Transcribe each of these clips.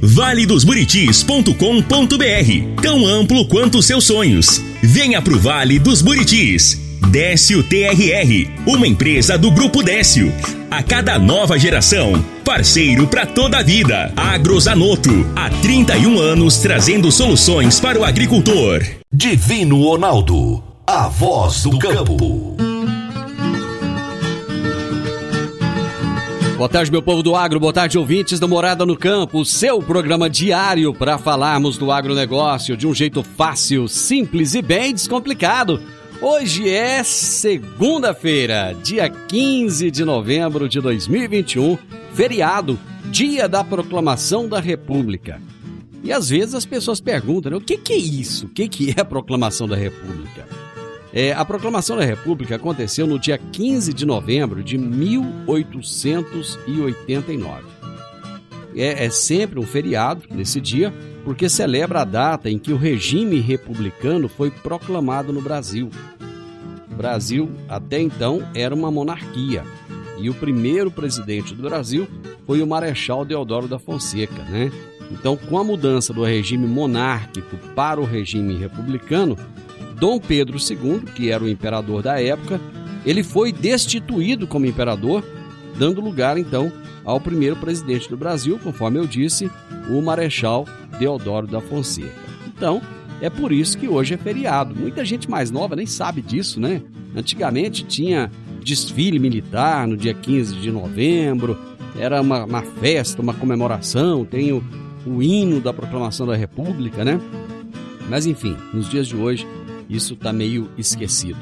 valedosburitis.com.br Tão amplo quanto seus sonhos. Venha pro Vale dos Buritis. Décio TRR, uma empresa do Grupo Décio. A cada nova geração, parceiro para toda a vida. Agrozanoto, há 31 anos trazendo soluções para o agricultor. Divino Ronaldo, a voz do campo. Boa tarde, meu povo do agro, boa tarde, ouvintes da Morada no Campo, seu programa diário para falarmos do agronegócio de um jeito fácil, simples e bem descomplicado. Hoje é segunda-feira, dia 15 de novembro de 2021, feriado, dia da proclamação da República. E às vezes as pessoas perguntam, né, o que, que é isso? O que, que é a proclamação da República? É, a proclamação da República aconteceu no dia 15 de novembro de 1889. É, é sempre um feriado nesse dia, porque celebra a data em que o regime republicano foi proclamado no Brasil. O Brasil, até então, era uma monarquia. E o primeiro presidente do Brasil foi o Marechal Deodoro da Fonseca, né? Então, com a mudança do regime monárquico para o regime republicano, Dom Pedro II, que era o imperador da época, ele foi destituído como imperador, dando lugar então ao primeiro presidente do Brasil, conforme eu disse, o Marechal Deodoro da Fonseca. Então, é por isso que hoje é feriado. Muita gente mais nova nem sabe disso, né? Antigamente tinha desfile militar no dia 15 de novembro, era uma, uma festa, uma comemoração, tem o, o hino da proclamação da República, né? Mas enfim, nos dias de hoje isso está meio esquecido.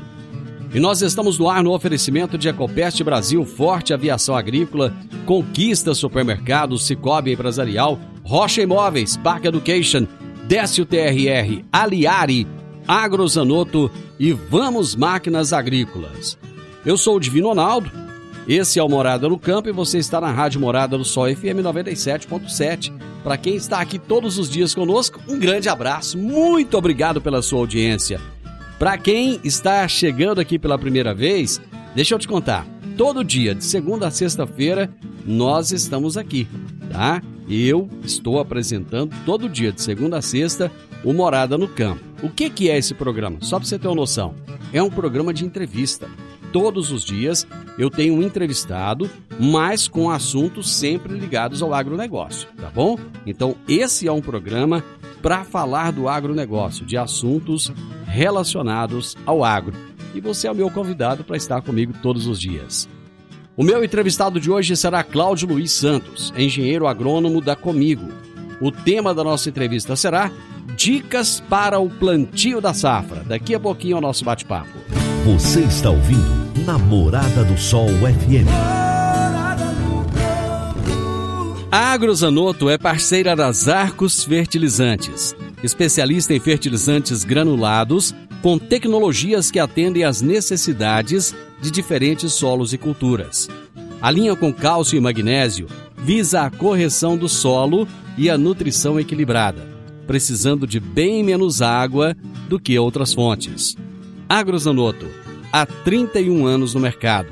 E nós estamos no ar no oferecimento de Ecopest Brasil, Forte Aviação Agrícola, Conquista Supermercados, Cicobi Empresarial, Rocha Imóveis, Park Education, Décio TRR, Aliari, Agrozanoto e Vamos Máquinas Agrícolas. Eu sou o Divino Ronaldo, esse é o Morada no Campo e você está na Rádio Morada do Sol FM 97.7. Para quem está aqui todos os dias conosco, um grande abraço, muito obrigado pela sua audiência. Para quem está chegando aqui pela primeira vez, deixa eu te contar. Todo dia, de segunda a sexta-feira, nós estamos aqui, tá? Eu estou apresentando todo dia, de segunda a sexta, o Morada no Campo. O que, que é esse programa? Só para você ter uma noção. É um programa de entrevista. Todos os dias eu tenho um entrevistado, mas com assuntos sempre ligados ao agronegócio, tá bom? Então, esse é um programa para falar do agronegócio, de assuntos relacionados ao agro. E você é o meu convidado para estar comigo todos os dias. O meu entrevistado de hoje será Cláudio Luiz Santos, engenheiro agrônomo da Comigo. O tema da nossa entrevista será Dicas para o plantio da safra. Daqui a pouquinho é o nosso bate-papo. Você está ouvindo Namorada do Sol FM. A Agrozanoto é parceira das Arcos Fertilizantes, especialista em fertilizantes granulados com tecnologias que atendem às necessidades de diferentes solos e culturas. A linha com cálcio e magnésio visa a correção do solo e a nutrição equilibrada, precisando de bem menos água do que outras fontes. Agrozanoto, há 31 anos no mercado,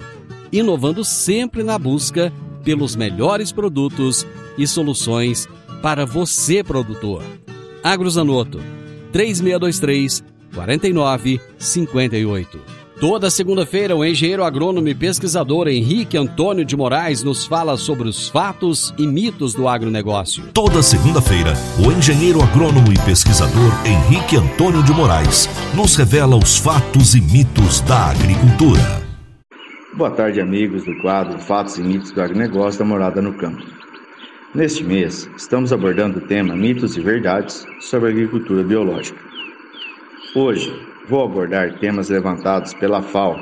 inovando sempre na busca pelos melhores produtos e soluções para você, produtor. Agrozanoto 3623 4958. Toda segunda-feira, o engenheiro agrônomo e pesquisador Henrique Antônio de Moraes nos fala sobre os fatos e mitos do agronegócio. Toda segunda-feira, o engenheiro agrônomo e pesquisador Henrique Antônio de Moraes nos revela os fatos e mitos da agricultura. Boa tarde, amigos do quadro Fatos e Mitos do Agronegócio da Morada no Campo. Neste mês, estamos abordando o tema Mitos e Verdades sobre Agricultura Biológica. Hoje, vou abordar temas levantados pela FAO,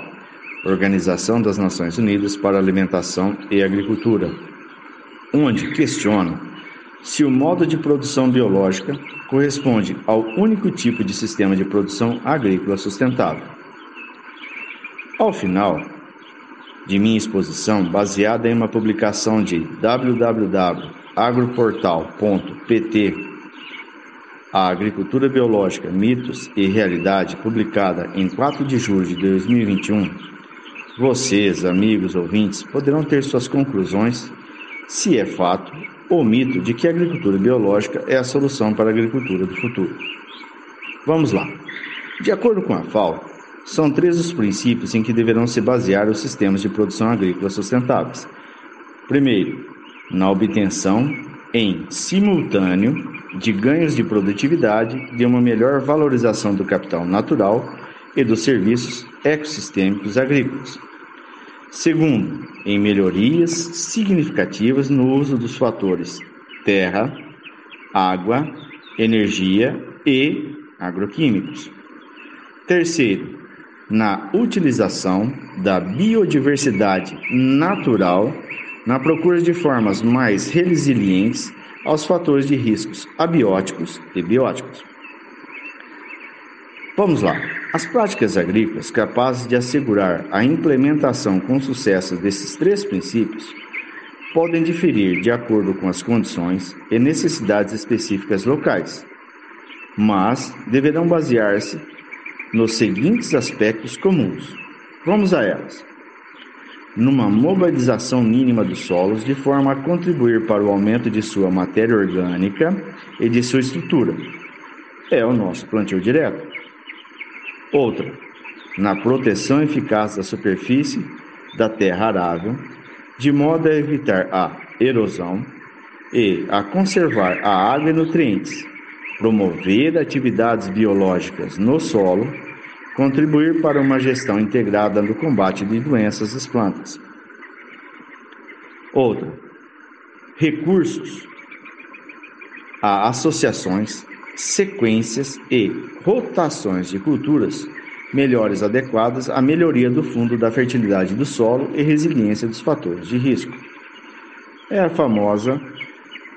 Organização das Nações Unidas para Alimentação e Agricultura, onde questionam se o modo de produção biológica corresponde ao único tipo de sistema de produção agrícola sustentável. Ao final de minha exposição, baseada em uma publicação de www.agroportal.pt, a Agricultura Biológica, Mitos e Realidade, publicada em 4 de julho de 2021, vocês, amigos ouvintes, poderão ter suas conclusões se é fato ou mito de que a agricultura biológica é a solução para a agricultura do futuro. Vamos lá. De acordo com a FAO, são três os princípios em que deverão se basear os sistemas de produção agrícola sustentáveis. Primeiro, na obtenção em simultâneo de ganhos de produtividade, de uma melhor valorização do capital natural e dos serviços ecossistêmicos agrícolas. Segundo, em melhorias significativas no uso dos fatores terra, água, energia e agroquímicos. Terceiro, na utilização da biodiversidade natural na procura de formas mais resilientes aos fatores de riscos abióticos e bióticos. Vamos lá. As práticas agrícolas capazes de assegurar a implementação com sucesso desses três princípios podem diferir de acordo com as condições e necessidades específicas locais, mas deverão basear-se nos seguintes aspectos comuns. Vamos a elas. Numa mobilização mínima dos solos de forma a contribuir para o aumento de sua matéria orgânica e de sua estrutura. É o nosso plantio direto. Outra, na proteção eficaz da superfície da terra arável, de modo a evitar a erosão e a conservar a água e nutrientes, promover atividades biológicas no solo, contribuir para uma gestão integrada no combate de doenças das plantas. Outra, recursos a associações sequências e rotações de culturas melhores adequadas à melhoria do fundo da fertilidade do solo e resiliência dos fatores de risco. É a famosa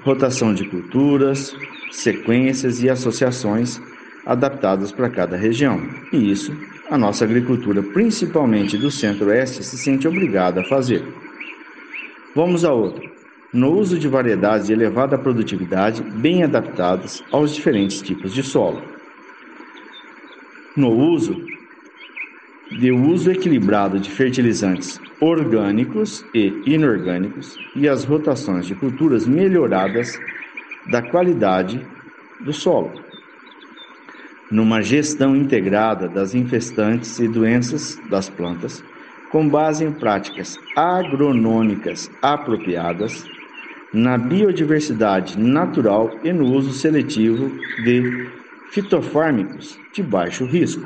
rotação de culturas, sequências e associações adaptadas para cada região. E isso a nossa agricultura, principalmente do centro-oeste, se sente obrigada a fazer. Vamos a outra no uso de variedades de elevada produtividade bem adaptadas aos diferentes tipos de solo. No uso de uso equilibrado de fertilizantes orgânicos e inorgânicos e as rotações de culturas melhoradas da qualidade do solo. Numa gestão integrada das infestantes e doenças das plantas, com base em práticas agronômicas apropriadas, na biodiversidade natural e no uso seletivo de fitofármicos de baixo risco.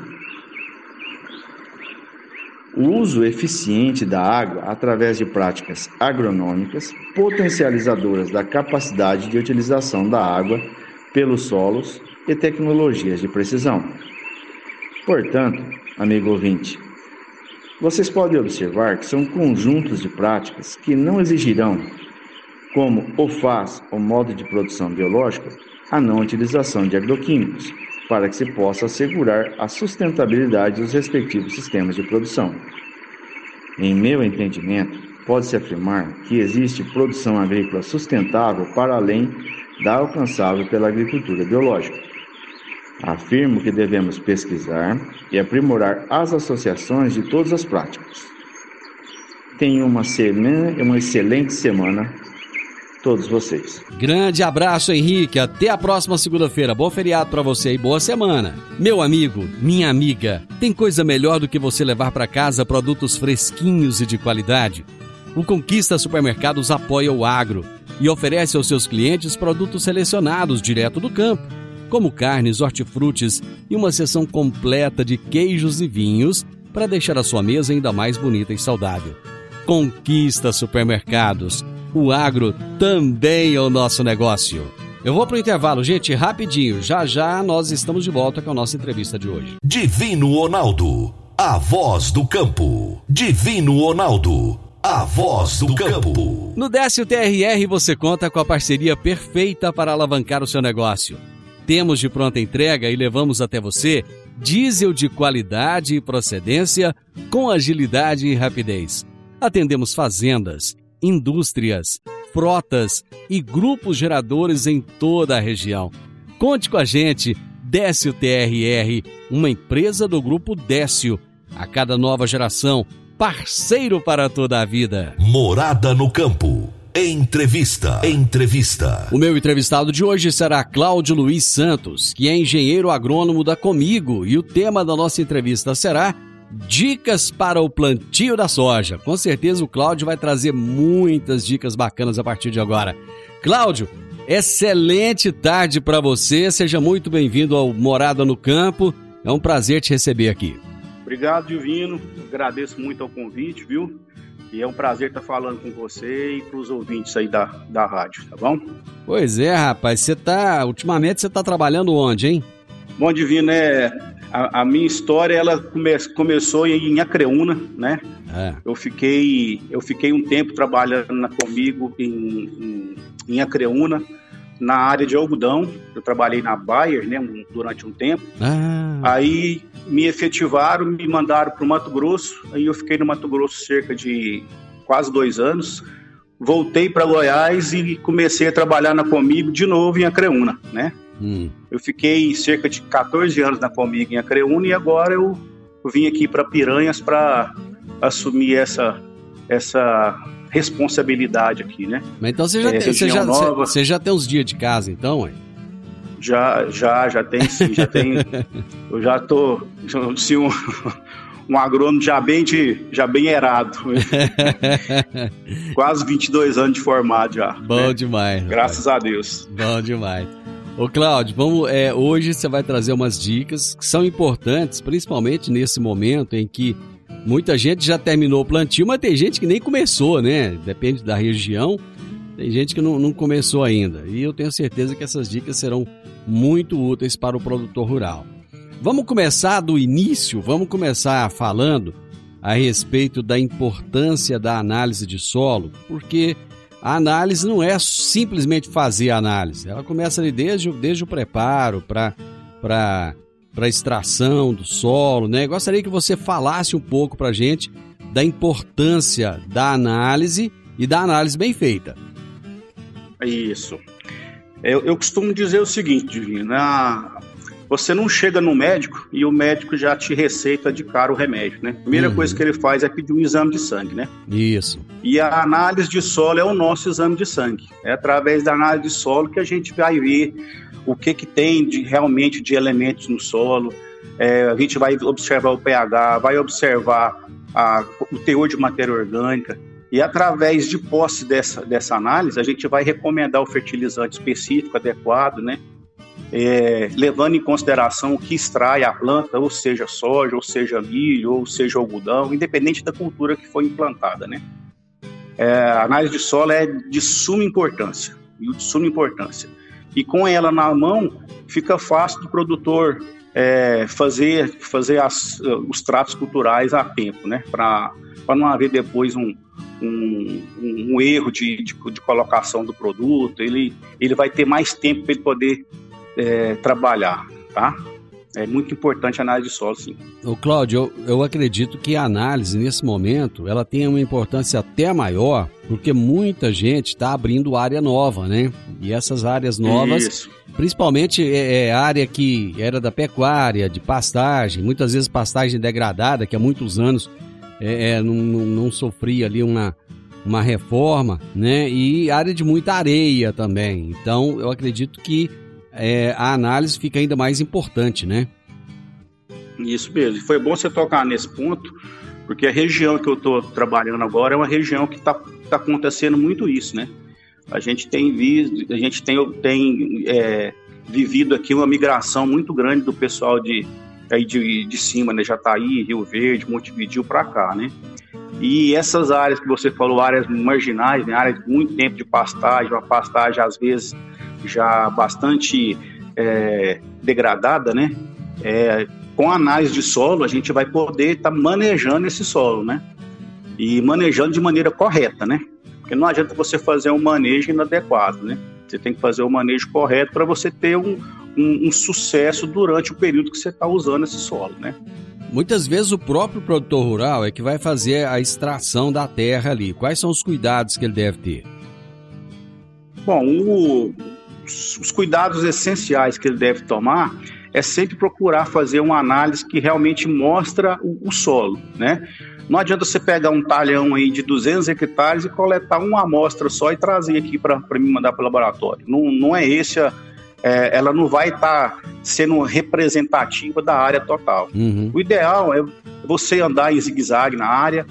O uso eficiente da água através de práticas agronômicas potencializadoras da capacidade de utilização da água pelos solos e tecnologias de precisão. Portanto, amigo ouvinte, vocês podem observar que são conjuntos de práticas que não exigirão como o faz o modo de produção biológica, a não utilização de agroquímicos, para que se possa assegurar a sustentabilidade dos respectivos sistemas de produção. Em meu entendimento, pode-se afirmar que existe produção agrícola sustentável para além da alcançável pela agricultura biológica. Afirmo que devemos pesquisar e aprimorar as associações de todas as práticas. Tenha uma, semana, uma excelente semana todos vocês. Grande abraço, Henrique. Até a próxima segunda-feira. Bom feriado para você e boa semana. Meu amigo, minha amiga, tem coisa melhor do que você levar para casa produtos fresquinhos e de qualidade? O Conquista Supermercados apoia o agro e oferece aos seus clientes produtos selecionados direto do campo, como carnes, hortifrutis e uma seção completa de queijos e vinhos para deixar a sua mesa ainda mais bonita e saudável. Conquista Supermercados o agro também é o nosso negócio. Eu vou para o intervalo, gente, rapidinho. Já já nós estamos de volta com a nossa entrevista de hoje. Divino Ronaldo, a voz do campo. Divino Ronaldo a voz do campo. No Décio TRR você conta com a parceria perfeita para alavancar o seu negócio. Temos de pronta entrega e levamos até você diesel de qualidade e procedência com agilidade e rapidez. Atendemos fazendas, indústrias, frotas e grupos geradores em toda a região. Conte com a gente, Décio TRR, uma empresa do grupo Décio. A cada nova geração, parceiro para toda a vida. Morada no campo. Entrevista. Entrevista. O meu entrevistado de hoje será Cláudio Luiz Santos, que é engenheiro agrônomo da Comigo, e o tema da nossa entrevista será Dicas para o plantio da soja. Com certeza o Cláudio vai trazer muitas dicas bacanas a partir de agora. Cláudio, excelente tarde para você. Seja muito bem-vindo ao Morada no Campo. É um prazer te receber aqui. Obrigado, Divino. Agradeço muito ao convite, viu? E é um prazer estar falando com você e para os ouvintes aí da, da rádio, tá bom? Pois é, rapaz. Você tá. Ultimamente você tá trabalhando onde, hein? Bom, Divino, é, a, a minha história ela come, começou em, Acreúna, né? É. Eu fiquei eu fiquei um tempo trabalhando na, comigo em, em, em Acreúna na área de algodão. Eu trabalhei na Bayer, né, durante um tempo. Ah. Aí me efetivaram, me mandaram para o Mato Grosso. Aí eu fiquei no Mato Grosso cerca de quase dois anos. Voltei para Goiás e comecei a trabalhar na Comigo de novo em Acreúna, né? Hum. Eu fiquei cerca de 14 anos na Comigo em Acreúna e agora eu vim aqui para Piranhas para assumir essa essa responsabilidade aqui, né? Mas então você já, é, tem, você já, você já tem uns dias de casa, então, hein? Já, já, já tem sim, já tem. eu já tô, se um, um agrônomo já bem de, já bem errado. Quase 22 anos de formado já. Bom né? demais. Graças a Deus. Bom demais. Ô Cláudio, vamos, é, hoje você vai trazer umas dicas que são importantes, principalmente nesse momento em que Muita gente já terminou o plantio, mas tem gente que nem começou, né? Depende da região. Tem gente que não, não começou ainda. E eu tenho certeza que essas dicas serão muito úteis para o produtor rural. Vamos começar do início, vamos começar falando a respeito da importância da análise de solo, porque a análise não é simplesmente fazer a análise, ela começa desde, desde o preparo para para extração do solo, né? Gostaria que você falasse um pouco para a gente da importância da análise e da análise bem feita. Isso. Eu, eu costumo dizer o seguinte, Divino, né? Você não chega no médico e o médico já te receita de cara o remédio, né? Primeira uhum. coisa que ele faz é pedir um exame de sangue, né? Isso. E a análise de solo é o nosso exame de sangue. É através da análise de solo que a gente vai ver o que, que tem de, realmente de elementos no solo. É, a gente vai observar o pH, vai observar a, o teor de matéria orgânica. E através de posse dessa, dessa análise, a gente vai recomendar o fertilizante específico, adequado, né? É, levando em consideração o que extrai a planta, ou seja soja, ou seja milho, ou seja algodão, independente da cultura que foi implantada, né? É, a análise de solo é de suma importância, de suma importância e com ela na mão fica fácil do produtor é, fazer, fazer as, os tratos culturais a tempo, né? Para não haver depois um, um, um erro de, de, de, colocação do produto, ele, ele vai ter mais tempo para ele poder é, trabalhar, tá? É muito importante a análise de solo, sim. O Cláudio, eu, eu acredito que a análise nesse momento ela tem uma importância até maior, porque muita gente está abrindo área nova, né? E essas áreas novas, Isso. principalmente é, é área que era da pecuária, de pastagem, muitas vezes pastagem degradada, que há muitos anos é, é, não, não, não sofria ali uma, uma reforma, né? E área de muita areia também. Então, eu acredito que é, a análise fica ainda mais importante, né? Isso mesmo. Foi bom você tocar nesse ponto, porque a região que eu estou trabalhando agora é uma região que está tá acontecendo muito isso, né? A gente tem visto, a gente tem, tem é, vivido aqui uma migração muito grande do pessoal de aí de, de cima, né? Jataí, Rio Verde, Montevideo para cá, né? E essas áreas que você falou, áreas marginais, né? áreas de muito tempo de pastagem, uma pastagem às vezes já bastante é, degradada, né? É, com a análise de solo, a gente vai poder estar tá manejando esse solo, né? e manejando de maneira correta, né? Porque não adianta você fazer um manejo inadequado, né? Você tem que fazer o manejo correto para você ter um, um, um, sucesso durante o período que você está usando esse solo, né? Muitas vezes o próprio produtor rural é que vai fazer a extração da terra ali. Quais são os cuidados que ele deve ter? Bom, o, os cuidados essenciais que ele deve tomar é sempre procurar fazer uma análise que realmente mostra o, o solo, né? Não adianta você pegar um talhão aí de 200 hectares e coletar uma amostra só e trazer aqui para me mandar para o laboratório. Não, não é esse, a, é, ela não vai estar tá sendo representativa da área total. Uhum. O ideal é você andar em zigue-zague na área,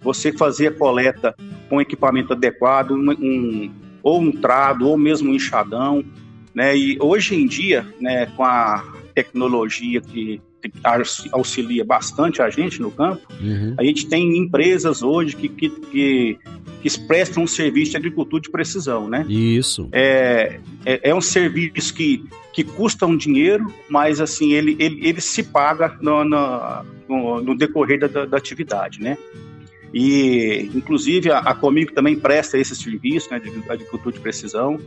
você fazer a coleta com equipamento adequado, um, um, ou um trado, ou mesmo um enxadão. Né? E hoje em dia, né, com a tecnologia que auxilia bastante a gente no campo. Uhum. A gente tem empresas hoje que, que, que, que prestam um serviço de agricultura de precisão, né? Isso. É, é, é, um serviço que, que custa um dinheiro, mas assim, ele, ele, ele se paga no, no, no decorrer da, da, atividade, né? E, inclusive, a, a Comigo também presta esse serviço né, de agricultura de precisão.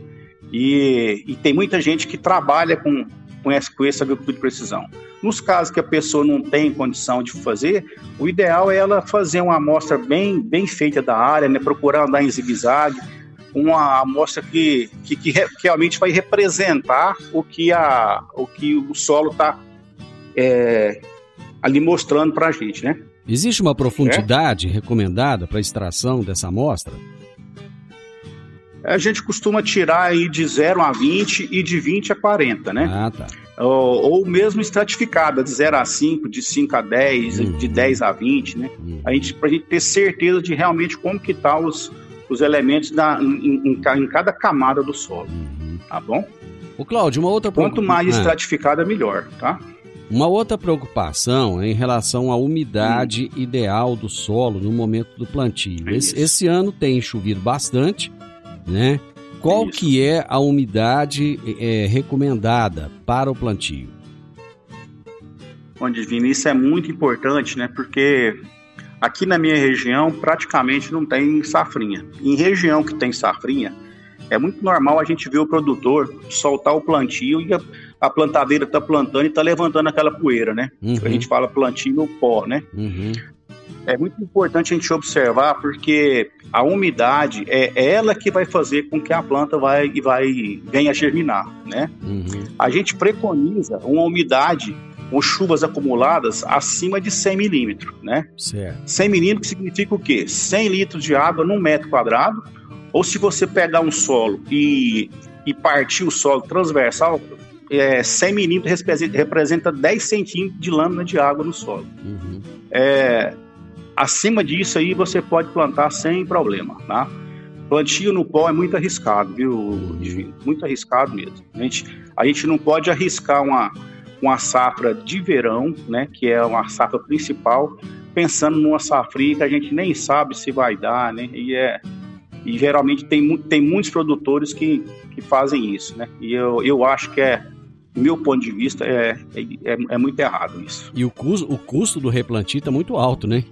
E, e tem muita gente que trabalha com, com, essa, com essa agricultura de precisão. Nos casos que a pessoa não tem condição de fazer, o ideal é ela fazer uma amostra bem, bem feita da área, né, procurar andar em zigue-zague, uma amostra que, que, que, realmente vai representar o que, a, o, que o solo está é, ali mostrando para a gente, né? Existe uma profundidade é? recomendada para a extração dessa amostra? a gente costuma tirar aí de 0 a 20 e de 20 a 40, né? Ah, tá. Ou, ou mesmo estratificada, de 0 a 5, de 5 a 10, uhum. de 10 a 20, né? Uhum. A gente, pra gente ter certeza de realmente como que tá os, os elementos da, em, em, em cada camada do solo, uhum. tá bom? O Cláudio, uma outra Quanto mais ah. estratificada, melhor, tá? Uma outra preocupação é em relação à umidade hum. ideal do solo no momento do plantio. É esse, esse, ano tem chovido bastante, né? Qual Isso. que é a umidade é, recomendada para o plantio? Bom, Divino, isso é muito importante, né? Porque aqui na minha região praticamente não tem safrinha. Em região que tem safrinha, é muito normal a gente ver o produtor soltar o plantio e a, a plantadeira tá plantando e tá levantando aquela poeira, né? Uhum. A gente fala plantio pó, né? Uhum é muito importante a gente observar porque a umidade é ela que vai fazer com que a planta vai vai venha germinar, né? Uhum. A gente preconiza uma umidade com chuvas acumuladas acima de 100 milímetros, né? Certo. 100 milímetros significa o quê? 100 litros de água num metro quadrado, ou se você pegar um solo e, e partir o solo transversal, é, 100 milímetros representa 10 centímetros de lâmina de água no solo. Uhum. É, Acima disso aí você pode plantar sem problema, tá? Plantio no pó é muito arriscado, viu, Divino? Muito arriscado mesmo. A gente, a gente não pode arriscar uma, uma safra de verão, né, que é uma safra principal, pensando numa safra que a gente nem sabe se vai dar, né? E é e geralmente tem, tem muitos produtores que, que fazem isso, né? E eu, eu acho que é meu ponto de vista, é, é, é muito errado isso. E o custo, o custo do replantio está muito alto, né?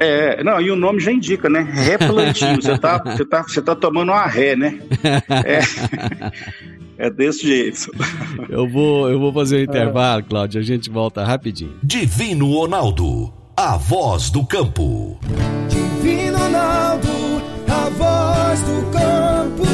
É, não, e o nome já indica, né? Replantio. Você tá, você tá, você tá tomando uma ré, né? É, é desse jeito. Eu vou, eu vou fazer o um intervalo, Cláudio. A gente volta rapidinho. Divino Ronaldo, a voz do campo. Do campo.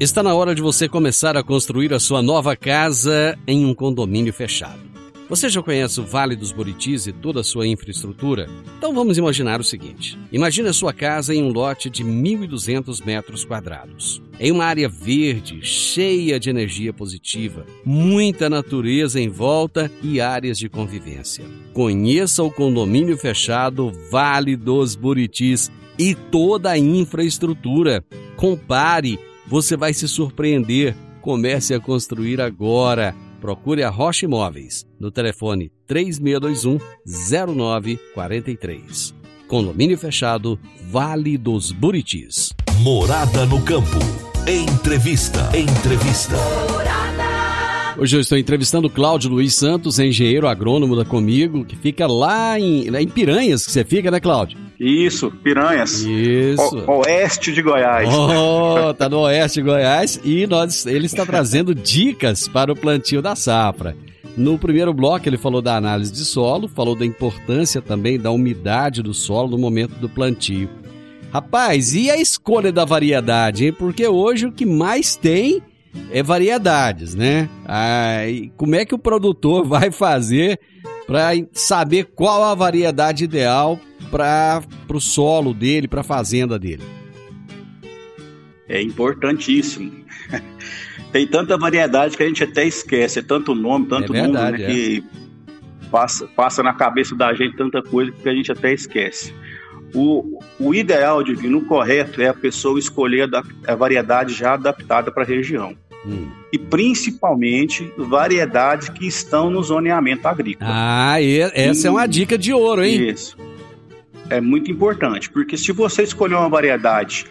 Está na hora de você começar a construir a sua nova casa em um condomínio fechado. Você já conhece o Vale dos Buritis e toda a sua infraestrutura? Então vamos imaginar o seguinte: imagine a sua casa em um lote de 1.200 metros quadrados. Em uma área verde, cheia de energia positiva, muita natureza em volta e áreas de convivência. Conheça o condomínio fechado Vale dos Buritis e toda a infraestrutura. Compare, você vai se surpreender. Comece a construir agora procure a Rocha Imóveis no telefone 3621 0943. Condomínio fechado, Vale dos Buritis. Morada no campo. Entrevista. Entrevista. Morada. Hoje eu estou entrevistando o Cláudio Luiz Santos, engenheiro agrônomo da Comigo, que fica lá em, em Piranhas, que você fica, né, Cláudio? Isso, Piranhas. Isso. O, oeste de Goiás. Oh, tá no oeste de Goiás e nós, ele está trazendo dicas para o plantio da safra. No primeiro bloco ele falou da análise de solo, falou da importância também da umidade do solo no momento do plantio. Rapaz, e a escolha da variedade, hein? Porque hoje o que mais tem é variedades, né? Ah, como é que o produtor vai fazer para saber qual a variedade ideal para o solo dele, para a fazenda dele? É importantíssimo. Tem tanta variedade que a gente até esquece, é tanto nome, tanto é verdade, nome, né, é. que passa, passa na cabeça da gente tanta coisa que a gente até esquece. O, o ideal, divino, o correto é a pessoa escolher a, a variedade já adaptada para a região. Hum. E principalmente variedades que estão no zoneamento agrícola. Ah, e essa e, é uma dica de ouro, hein? Isso. É muito importante, porque se você escolher uma variedade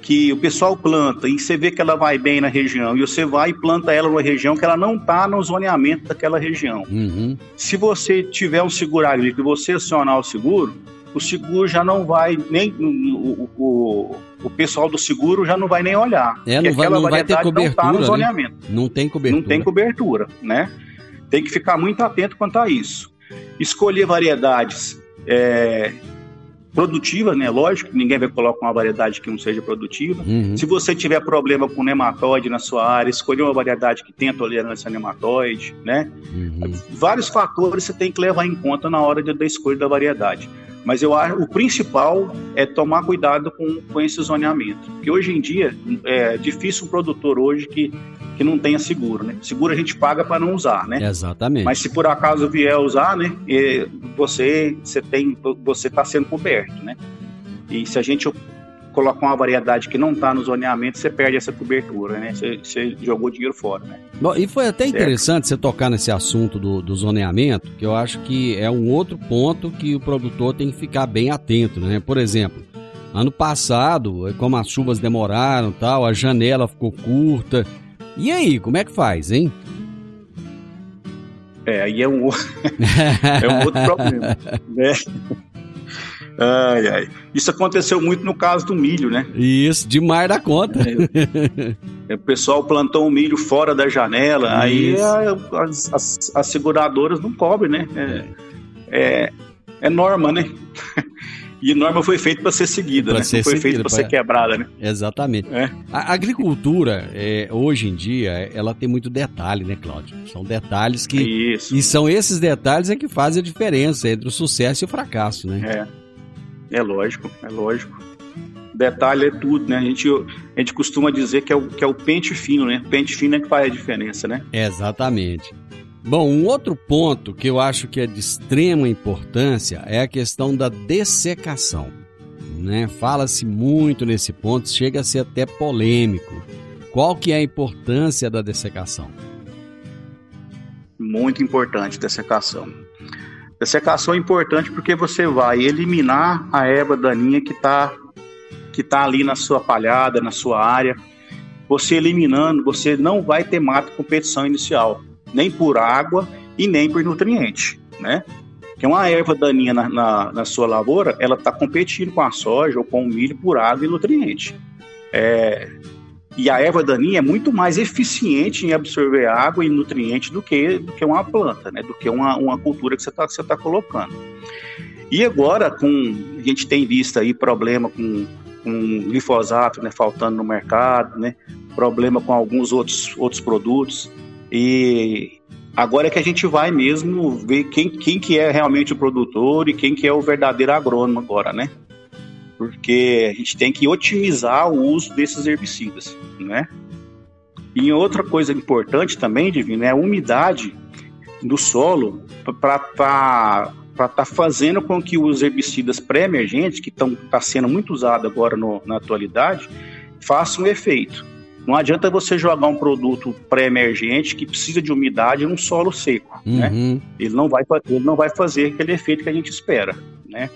que o pessoal planta e você vê que ela vai bem na região e você vai e planta ela numa região que ela não está no zoneamento daquela região. Uhum. Se você tiver um seguro agrícola e você acionar o seguro, o seguro já não vai nem o, o, o pessoal do seguro já não vai nem olhar. É, não vai, não vai ter cobertura. Não, tá no né? zoneamento. Né? não tem cobertura. Não tem cobertura, né? Tem que ficar muito atento quanto a isso. Escolher variedades é, produtivas, né? Lógico, ninguém vai colocar uma variedade que não seja produtiva. Uhum. Se você tiver problema com nematóide na sua área, escolher uma variedade que tenha tolerância a nematóide, né? Uhum. Vários fatores você tem que levar em conta na hora de, da escolha da variedade. Mas eu acho o principal é tomar cuidado com, com esse zoneamento. Porque hoje em dia é difícil um produtor hoje que, que não tenha seguro, né? Seguro a gente paga para não usar, né? Exatamente. Mas se por acaso vier usar, né? Você você tem você está sendo coberto, né? E se a gente colocar uma variedade que não está no zoneamento, você perde essa cobertura, né? Você, você jogou dinheiro fora, né? Bom, e foi até certo? interessante você tocar nesse assunto do, do zoneamento, que eu acho que é um outro ponto que o produtor tem que ficar bem atento, né? Por exemplo, ano passado, como as chuvas demoraram tal, a janela ficou curta. E aí, como é que faz, hein? É, aí é um, é um outro problema, né? Ai, ai. Isso aconteceu muito no caso do milho, né? Isso, demais da conta. É, o pessoal plantou o milho fora da janela, Isso. aí as, as, as, seguradoras não cobrem, né? É, é, é norma, né? E norma foi feita para ser seguida, pra né? Ser foi feita para ser quebrada, né? Exatamente. É. A agricultura, é, hoje em dia, ela tem muito detalhe, né, Cláudio? São detalhes que. Isso. E são esses detalhes é que fazem a diferença entre o sucesso e o fracasso, né? É. É lógico, é lógico. Detalhe é tudo, né? A gente, a gente costuma dizer que é, o, que é o pente fino, né? Pente fino é que faz a diferença, né? Exatamente. Bom, um outro ponto que eu acho que é de extrema importância é a questão da dessecação. Né? Fala-se muito nesse ponto, chega a ser até polêmico. Qual que é a importância da dessecação? Muito importante dessecação. Dessecação é importante porque você vai eliminar a erva daninha que está que tá ali na sua palhada, na sua área. Você eliminando, você não vai ter mato competição inicial, nem por água e nem por nutriente, né? Porque uma erva daninha na, na, na sua lavoura, ela está competindo com a soja ou com o milho por água e nutriente. É, e a erva daninha é muito mais eficiente em absorver água e nutrientes do que, do que uma planta, né? do que uma, uma cultura que você está tá colocando. E agora, com a gente tem visto aí problema com, com glifosato né, faltando no mercado, né? problema com alguns outros, outros produtos. E agora é que a gente vai mesmo ver quem, quem que é realmente o produtor e quem que é o verdadeiro agrônomo agora, né? porque a gente tem que otimizar o uso desses herbicidas, né? E outra coisa importante também, Divino, é a umidade do solo para estar tá, tá fazendo com que os herbicidas pré-emergentes, que estão tá sendo muito usados agora no, na atualidade, façam efeito. Não adianta você jogar um produto pré-emergente que precisa de umidade num solo seco, né? uhum. né? Ele não, vai, ele não vai fazer aquele efeito que a gente espera, né?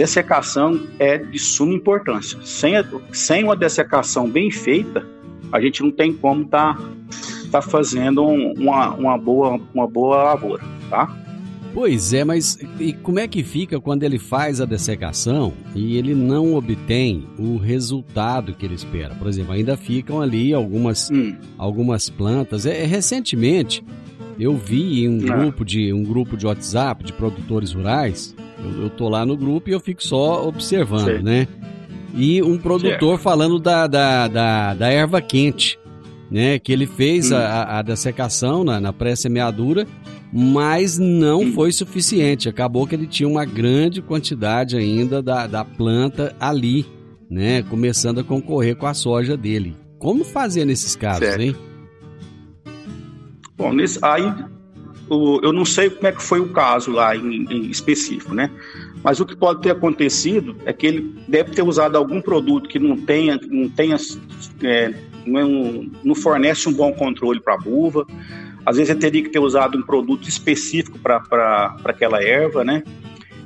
dessecação é de suma importância. Sem, a, sem uma dessecação bem feita, a gente não tem como estar tá, está fazendo uma, uma, boa, uma boa lavoura, tá? Pois é, mas e como é que fica quando ele faz a dessecação e ele não obtém o resultado que ele espera? Por exemplo, ainda ficam ali algumas, hum. algumas plantas. É, recentemente eu vi em um ah. grupo de um grupo de WhatsApp de produtores rurais. Eu, eu tô lá no grupo e eu fico só observando, né? E um produtor falando da, da, da, da, erva quente, né? Que ele fez hum. a, a dessecação na, na pré-semeadura mas não foi suficiente. Acabou que ele tinha uma grande quantidade ainda da, da planta ali, né? Começando a concorrer com a soja dele. Como fazer nesses casos, certo. hein? Bom, nesse, aí o, eu não sei como é que foi o caso lá em, em, específico, né? Mas o que pode ter acontecido é que ele deve ter usado algum produto que não tenha, não tenha, é, não, não fornece um bom controle para a buva às vezes ele teria que ter usado um produto específico para aquela erva, né?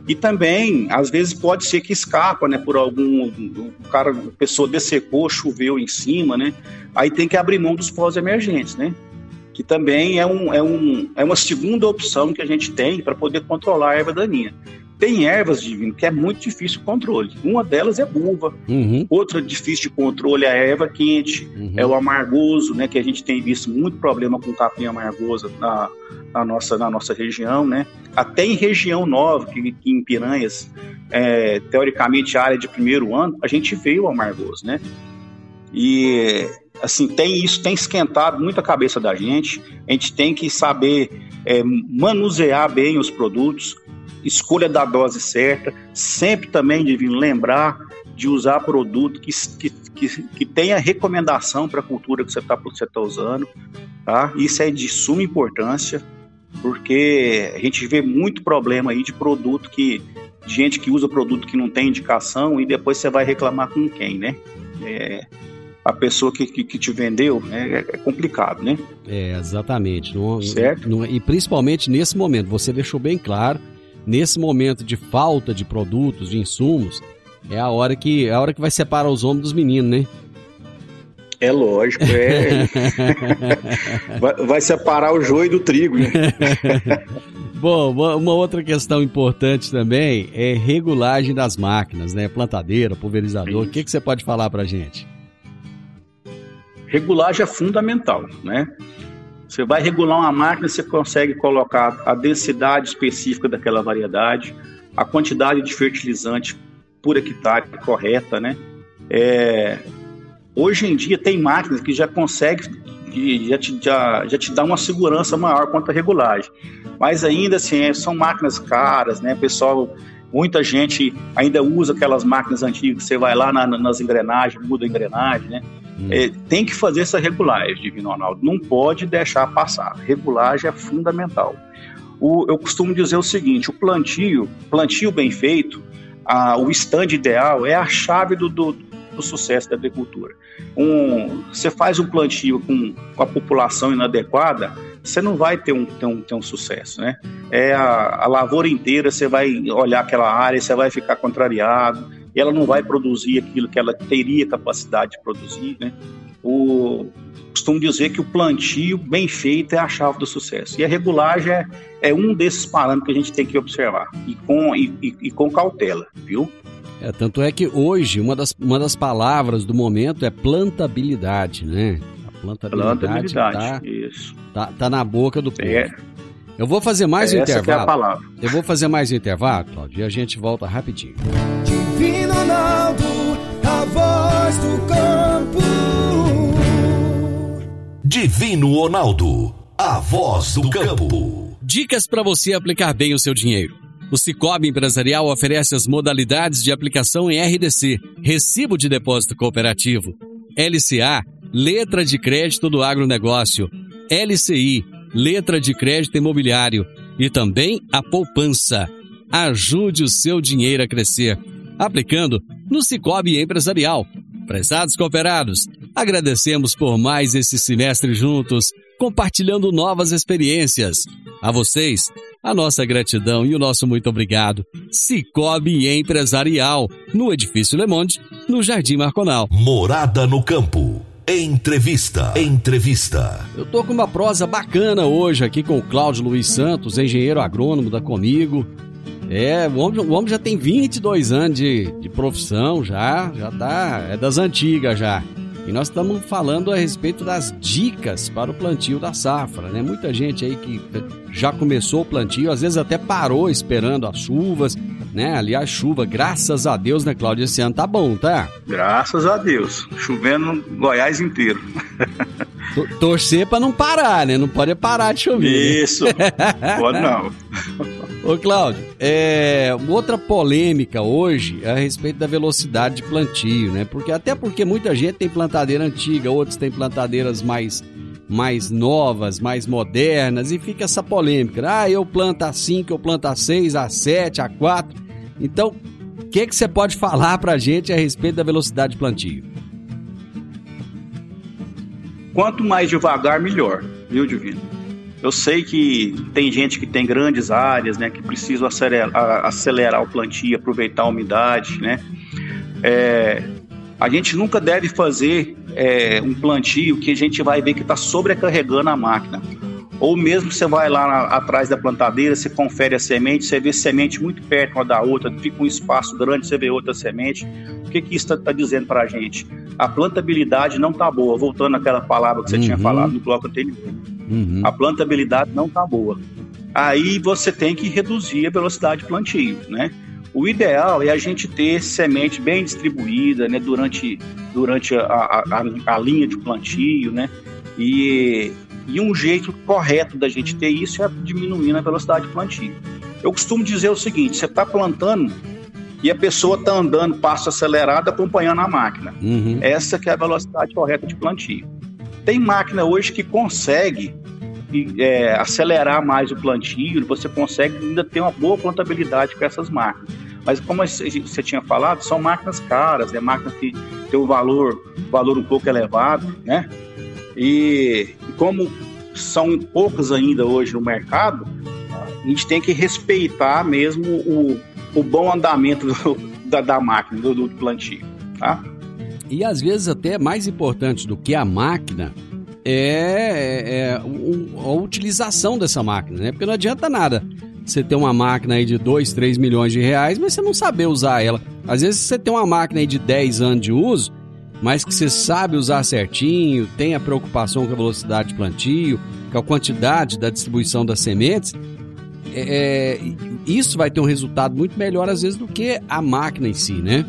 E também, às vezes, pode ser que escapa, né? Por algum. O cara, a pessoa dessecou, choveu em cima, né? Aí tem que abrir mão dos pós-emergentes, né? Que também é, um, é, um, é uma segunda opção que a gente tem para poder controlar a erva daninha. Tem ervas, Divino, que é muito difícil o controle. Uma delas é buva. Uhum. Outra difícil de controle é a erva quente, uhum. é o amargoso, né? Que a gente tem visto muito problema com capim amargoso na, na, nossa, na nossa região, né? Até em região nova, que, que em Piranhas, é, teoricamente área de primeiro ano, a gente vê o amargoso, né? E assim, tem isso tem esquentado muito a cabeça da gente. A gente tem que saber é, manusear bem os produtos, escolha da dose certa, sempre também devem lembrar de usar produto que, que, que, tenha recomendação para a cultura que você está tá usando, tá? Isso é de suma importância, porque a gente vê muito problema aí de produto que de gente que usa produto que não tem indicação e depois você vai reclamar com quem, né? É, a pessoa que, que, que, te vendeu, né? é, complicado, né? É, exatamente. Certo? Não, e principalmente nesse momento, você deixou bem claro nesse momento de falta de produtos, de insumos, é a hora que é a hora que vai separar os homens dos meninos, né? É lógico, é. vai, vai, separar o joio do trigo, né? Bom, uma outra questão importante também é regulagem das máquinas, né? Plantadeira, pulverizador. O que, que você pode falar para gente? Regulagem é fundamental, né? Você vai regular uma máquina, você consegue colocar a densidade específica daquela variedade, a quantidade de fertilizante por hectare correta, né? É, hoje em dia tem máquinas que já conseguem, que já te, já, já te dá uma segurança maior quanto à regulagem. Mas ainda assim, é, são máquinas caras, né? Pessoal, muita gente ainda usa aquelas máquinas antigas, você vai lá na, nas engrenagens, muda a engrenagem, né? Hum. É, tem que fazer essa regulagem, Divino Ronaldo. Não pode deixar passar. Regulagem é fundamental. O, eu costumo dizer o seguinte: o plantio, plantio bem feito, a, o stand ideal é a chave do, do, do sucesso da agricultura. Um, você faz um plantio com, com, a população inadequada, você não vai ter um, ter um, ter um sucesso, né? É a, a lavoura inteira, você vai olhar aquela área, você vai ficar contrariado ela não vai produzir aquilo que ela teria capacidade de produzir, né? O, costumo dizer que o plantio bem feito é a chave do sucesso. E a regulagem é, é um desses parâmetros que a gente tem que observar, e com, e, e, e com cautela, viu? É, tanto é que hoje uma das, uma das palavras do momento é plantabilidade, né? A plantabilidade, plantabilidade tá, isso. Tá, tá na boca do povo. É. Eu vou fazer mais um intervalo. É a palavra. Eu vou fazer mais um intervalo, Claudio, e a gente volta rapidinho. Divino Ronaldo, a voz do campo. Divino Ronaldo, a voz do campo. Dicas para você aplicar bem o seu dinheiro. O Cicobi Empresarial oferece as modalidades de aplicação em RDC, Recibo de Depósito Cooperativo, LCA, Letra de Crédito do Agronegócio, LCI, letra de crédito imobiliário e também a poupança. Ajude o seu dinheiro a crescer, aplicando no Cicobi Empresarial. Prezados cooperados, agradecemos por mais esse semestre juntos, compartilhando novas experiências. A vocês, a nossa gratidão e o nosso muito obrigado. Cicobi Empresarial, no Edifício Le Monde, no Jardim Marconal. Morada no Campo. Entrevista. Entrevista. Eu tô com uma prosa bacana hoje aqui com o Cláudio Luiz Santos, engenheiro agrônomo da Comigo. É, o homem, o homem já tem 22 anos de, de profissão, já, já tá, é das antigas já. E nós estamos falando a respeito das dicas para o plantio da safra, né? Muita gente aí que já começou o plantio, às vezes até parou esperando as chuvas, né? Aliás, chuva, graças a Deus, né, Cláudio? Esse ano tá bom, tá? Graças a Deus. Chovendo no Goiás inteiro. Torcer para não parar, né? Não pode parar de chover. Né? Isso. Né? Pode não. Ô, Cláudio, é, outra polêmica hoje é a respeito da velocidade de plantio, né? Porque até porque muita gente tem plantadeira antiga, outros têm plantadeiras mais mais novas, mais modernas, e fica essa polêmica. Ah, eu planto a 5, eu planto a 6, a 7, a 4. Então, o que, que você pode falar para a gente a respeito da velocidade de plantio? Quanto mais devagar, melhor, viu, Divino? Eu sei que tem gente que tem grandes áreas, né, que precisam acelerar, acelerar o plantio, aproveitar a umidade, né? É, a gente nunca deve fazer é, um plantio que a gente vai ver que está sobrecarregando a máquina. Ou mesmo você vai lá na, atrás da plantadeira, você confere a semente, você vê semente muito perto uma da outra, fica um espaço grande, você vê outra semente. O que, que isso está tá dizendo para a gente? A plantabilidade não está boa. Voltando àquela palavra que você uhum. tinha falado no bloco anterior. Uhum. A plantabilidade não está boa. Aí você tem que reduzir a velocidade de plantio, né? O ideal é a gente ter semente bem distribuída, né, durante, durante a, a, a linha de plantio, né? E, e um jeito correto da gente ter isso é diminuindo a velocidade de plantio. Eu costumo dizer o seguinte: você está plantando e a pessoa está andando passo acelerado acompanhando a máquina. Uhum. Essa que é a velocidade correta de plantio. Tem máquina hoje que consegue é, acelerar mais o plantio, você consegue ainda ter uma boa plantabilidade com essas máquinas. Mas como você tinha falado, são máquinas caras, né? máquinas que têm um valor, valor um pouco elevado, né? E, e como são poucas ainda hoje no mercado, a gente tem que respeitar mesmo o, o bom andamento do, da, da, máquina, do, do plantio, tá? E às vezes até mais importante do que a máquina é, é, é a utilização dessa máquina, né? Porque não adianta nada você ter uma máquina aí de 2, 3 milhões de reais, mas você não saber usar ela. Às vezes você tem uma máquina aí de 10 anos de uso, mas que você sabe usar certinho, tem a preocupação com a velocidade de plantio, com a quantidade da distribuição das sementes, é, é, isso vai ter um resultado muito melhor às vezes do que a máquina em si, né?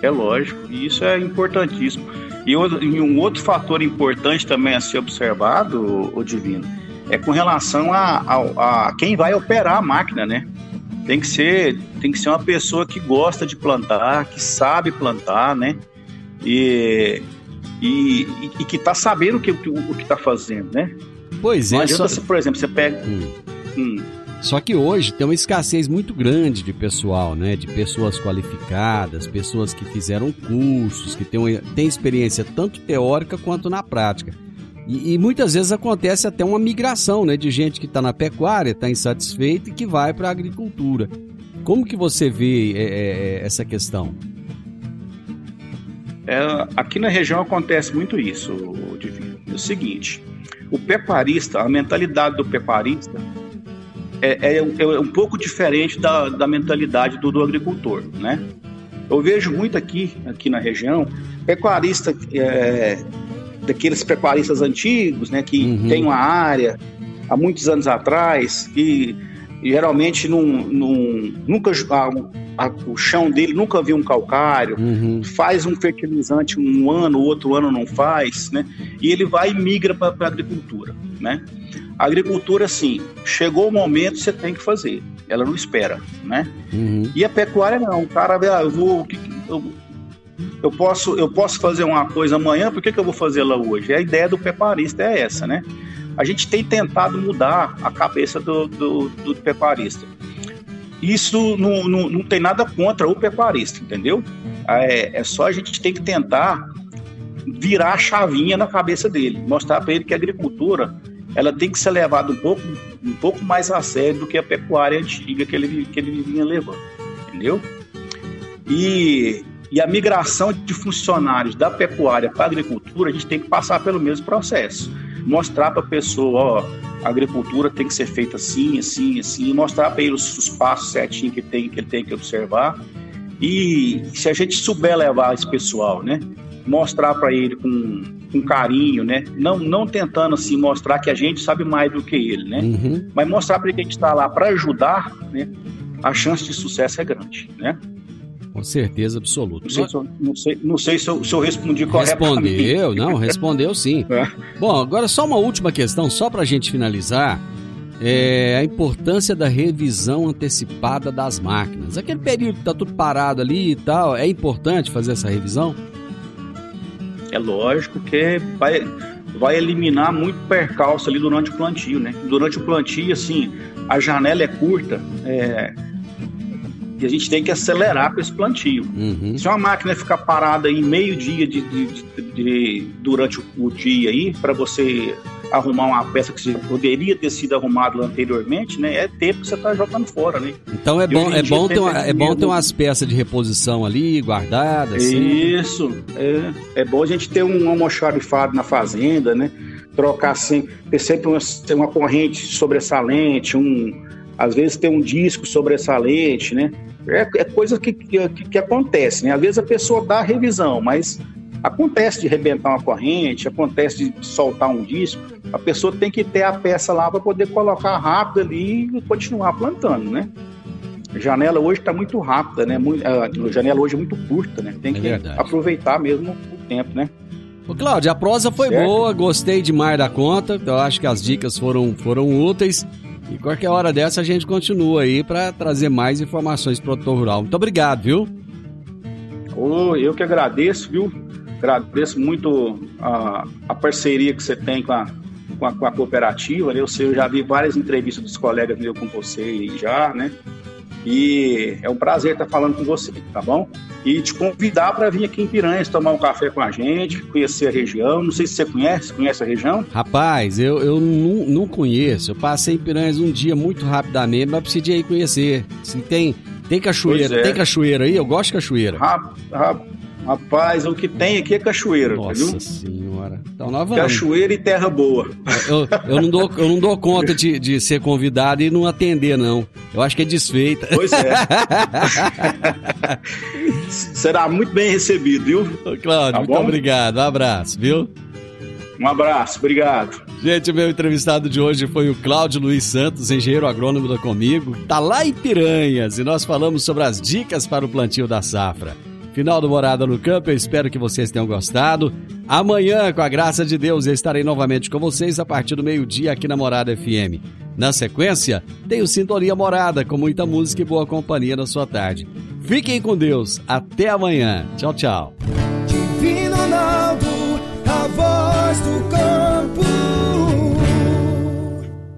É lógico, e isso é importantíssimo. E, um outro fator importante também a ser observado, o Divino, é com relação a, a, a, quem vai operar a máquina, né? Tem que ser tem que ser uma pessoa que gosta de plantar, que sabe plantar, né? E, e, e que está sabendo o que o que está fazendo, né? Pois é. Não adianta, só... por exemplo, você pega. Hum. Hum. Só que hoje tem uma escassez muito grande de pessoal, né? De pessoas qualificadas, pessoas que fizeram cursos, que têm, têm experiência tanto teórica quanto na prática. E, e, muitas vezes acontece até uma migração, né? De gente que está na pecuária, está insatisfeita e que vai para a agricultura. Como que você vê é, é, é, essa questão? É, aqui na região acontece muito isso, Divino. É o seguinte, o pecuarista, a mentalidade do pecuarista é, é, é um pouco diferente da, da mentalidade do, do, agricultor, né? Eu vejo muito aqui, aqui na região, pecuarista é, daqueles pecuaristas antigos, né, que uhum. tem uma área há muitos anos atrás, que geralmente não, não, nunca a, a, o chão dele nunca viu um calcário, uhum. faz um fertilizante um ano, outro ano não faz, né? E ele vai e migra para a agricultura, né? A agricultura, assim, chegou o momento, você tem que fazer. Ela não espera, né? Uhum. E a pecuária não. O cara, ah, eu vou, eu, eu posso, eu posso fazer uma coisa amanhã, por que, que eu vou fazer lá hoje? A ideia do pecuarista é essa, né? A gente tem tentado mudar a cabeça do, do, do pecuarista. Isso não, não, não, tem nada contra o pecuarista, entendeu? É, é só a gente tem que tentar virar a chavinha na cabeça dele, mostrar para ele que a agricultura ela tem que ser levada um pouco, um pouco mais a sério do que a pecuária antiga que ele, que ele vinha levando, entendeu? E E a migração de funcionários da pecuária para a agricultura, a gente tem que passar pelo mesmo processo. Mostrar para a pessoa, ó, a agricultura tem que ser feita assim, assim, assim, mostrar para ele os, os passos certinhos que, tem, que ele tem que observar. E se a gente souber levar esse pessoal, né? Mostrar para ele com, com carinho, né? Não, não tentando assim mostrar que a gente sabe mais do que ele, né? Uhum. Mas mostrar para ele que a gente está lá para ajudar, né? A chance de sucesso é grande, né? Com certeza absoluta. Não sei, se eu, não sei, não sei se, eu, se eu respondi corretamente. Respondeu, não, respondeu sim. É. Bom, agora só uma última questão, só para a gente finalizar. É a importância da revisão antecipada das máquinas. Aquele período que tá tudo parado ali e tal, é importante fazer essa revisão? É lógico que vai, vai eliminar muito percalço ali durante o plantio, né? Durante o plantio, assim, a janela é curta, é, e a gente tem que acelerar com esse plantio. Uhum. Se uma máquina ficar parada aí meio dia de, de, de, de durante o, o, dia aí, para você arrumar uma peça que poderia ter sido arrumada anteriormente, né? É tempo que você está jogando fora, né? Então é bom, é bom, ter, uma, é bom ter umas peças de reposição ali guardadas. Assim. Isso, é, é bom a gente ter um almoxarifado na fazenda, né? Trocar assim, ter sempre uma, uma corrente sobressalente, um, às vezes ter um disco sobressalente, né? É, é coisa que, que, que, acontece, né? Às vezes a pessoa dá a revisão, mas acontece de rebentar uma corrente, acontece de soltar um disco. A pessoa tem que ter a peça lá para poder colocar rápido ali e continuar plantando, né? Janela hoje está muito rápida, né? A janela hoje é muito curta, né? Tem é que verdade. aproveitar mesmo o tempo, né? Ô, Cláudio, a prosa foi certo? boa, gostei demais da conta. Eu acho que as dicas foram, foram úteis. E qualquer hora dessa a gente continua aí para trazer mais informações para o produtor rural. Muito obrigado, viu? Oh, eu que agradeço, viu? Agradeço muito a, a parceria que você tem com a, com a, com a cooperativa. Né? Eu, sei, eu já vi várias entrevistas dos colegas meus com você já, né? E é um prazer estar falando com você, tá bom? E te convidar para vir aqui em Piranhas tomar um café com a gente, conhecer a região. Não sei se você conhece, conhece a região? Rapaz, eu, eu não, não conheço. Eu passei em Piranhas um dia muito rapidamente, mas preciso ir conhecer. Se tem, tem cachoeira, é. tem cachoeira aí? Eu gosto de cachoeira. Rap, rap, Rapaz, o que tem aqui é cachoeira, Nossa senhora. Então nós vamos. Cachoeira e terra boa. Eu, eu, não, dou, eu não dou conta de, de ser convidado e não atender, não. Eu acho que é desfeita. Pois é. Será muito bem recebido, viu? Ô, Cláudio, tá muito bom? obrigado. Um abraço, viu? Um abraço, obrigado. Gente, meu entrevistado de hoje foi o Cláudio Luiz Santos, engenheiro agrônomo da Comigo. Tá lá em Piranhas e nós falamos sobre as dicas para o plantio da safra. Final do Morada no Campo, eu espero que vocês tenham gostado. Amanhã, com a graça de Deus, eu estarei novamente com vocês a partir do meio-dia aqui na Morada FM. Na sequência, tem o Sintonia Morada, com muita música e boa companhia na sua tarde. Fiquem com Deus. Até amanhã. Tchau, tchau.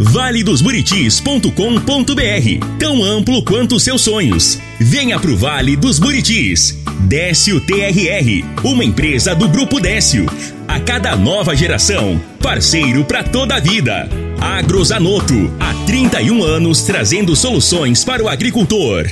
valedosburitis.com.br Tão amplo quanto os seus sonhos. Venha pro Vale dos Buritis. Décio TRR, uma empresa do Grupo Décio. A cada nova geração, parceiro para toda a vida. Agrozanoto, há 31 anos trazendo soluções para o agricultor.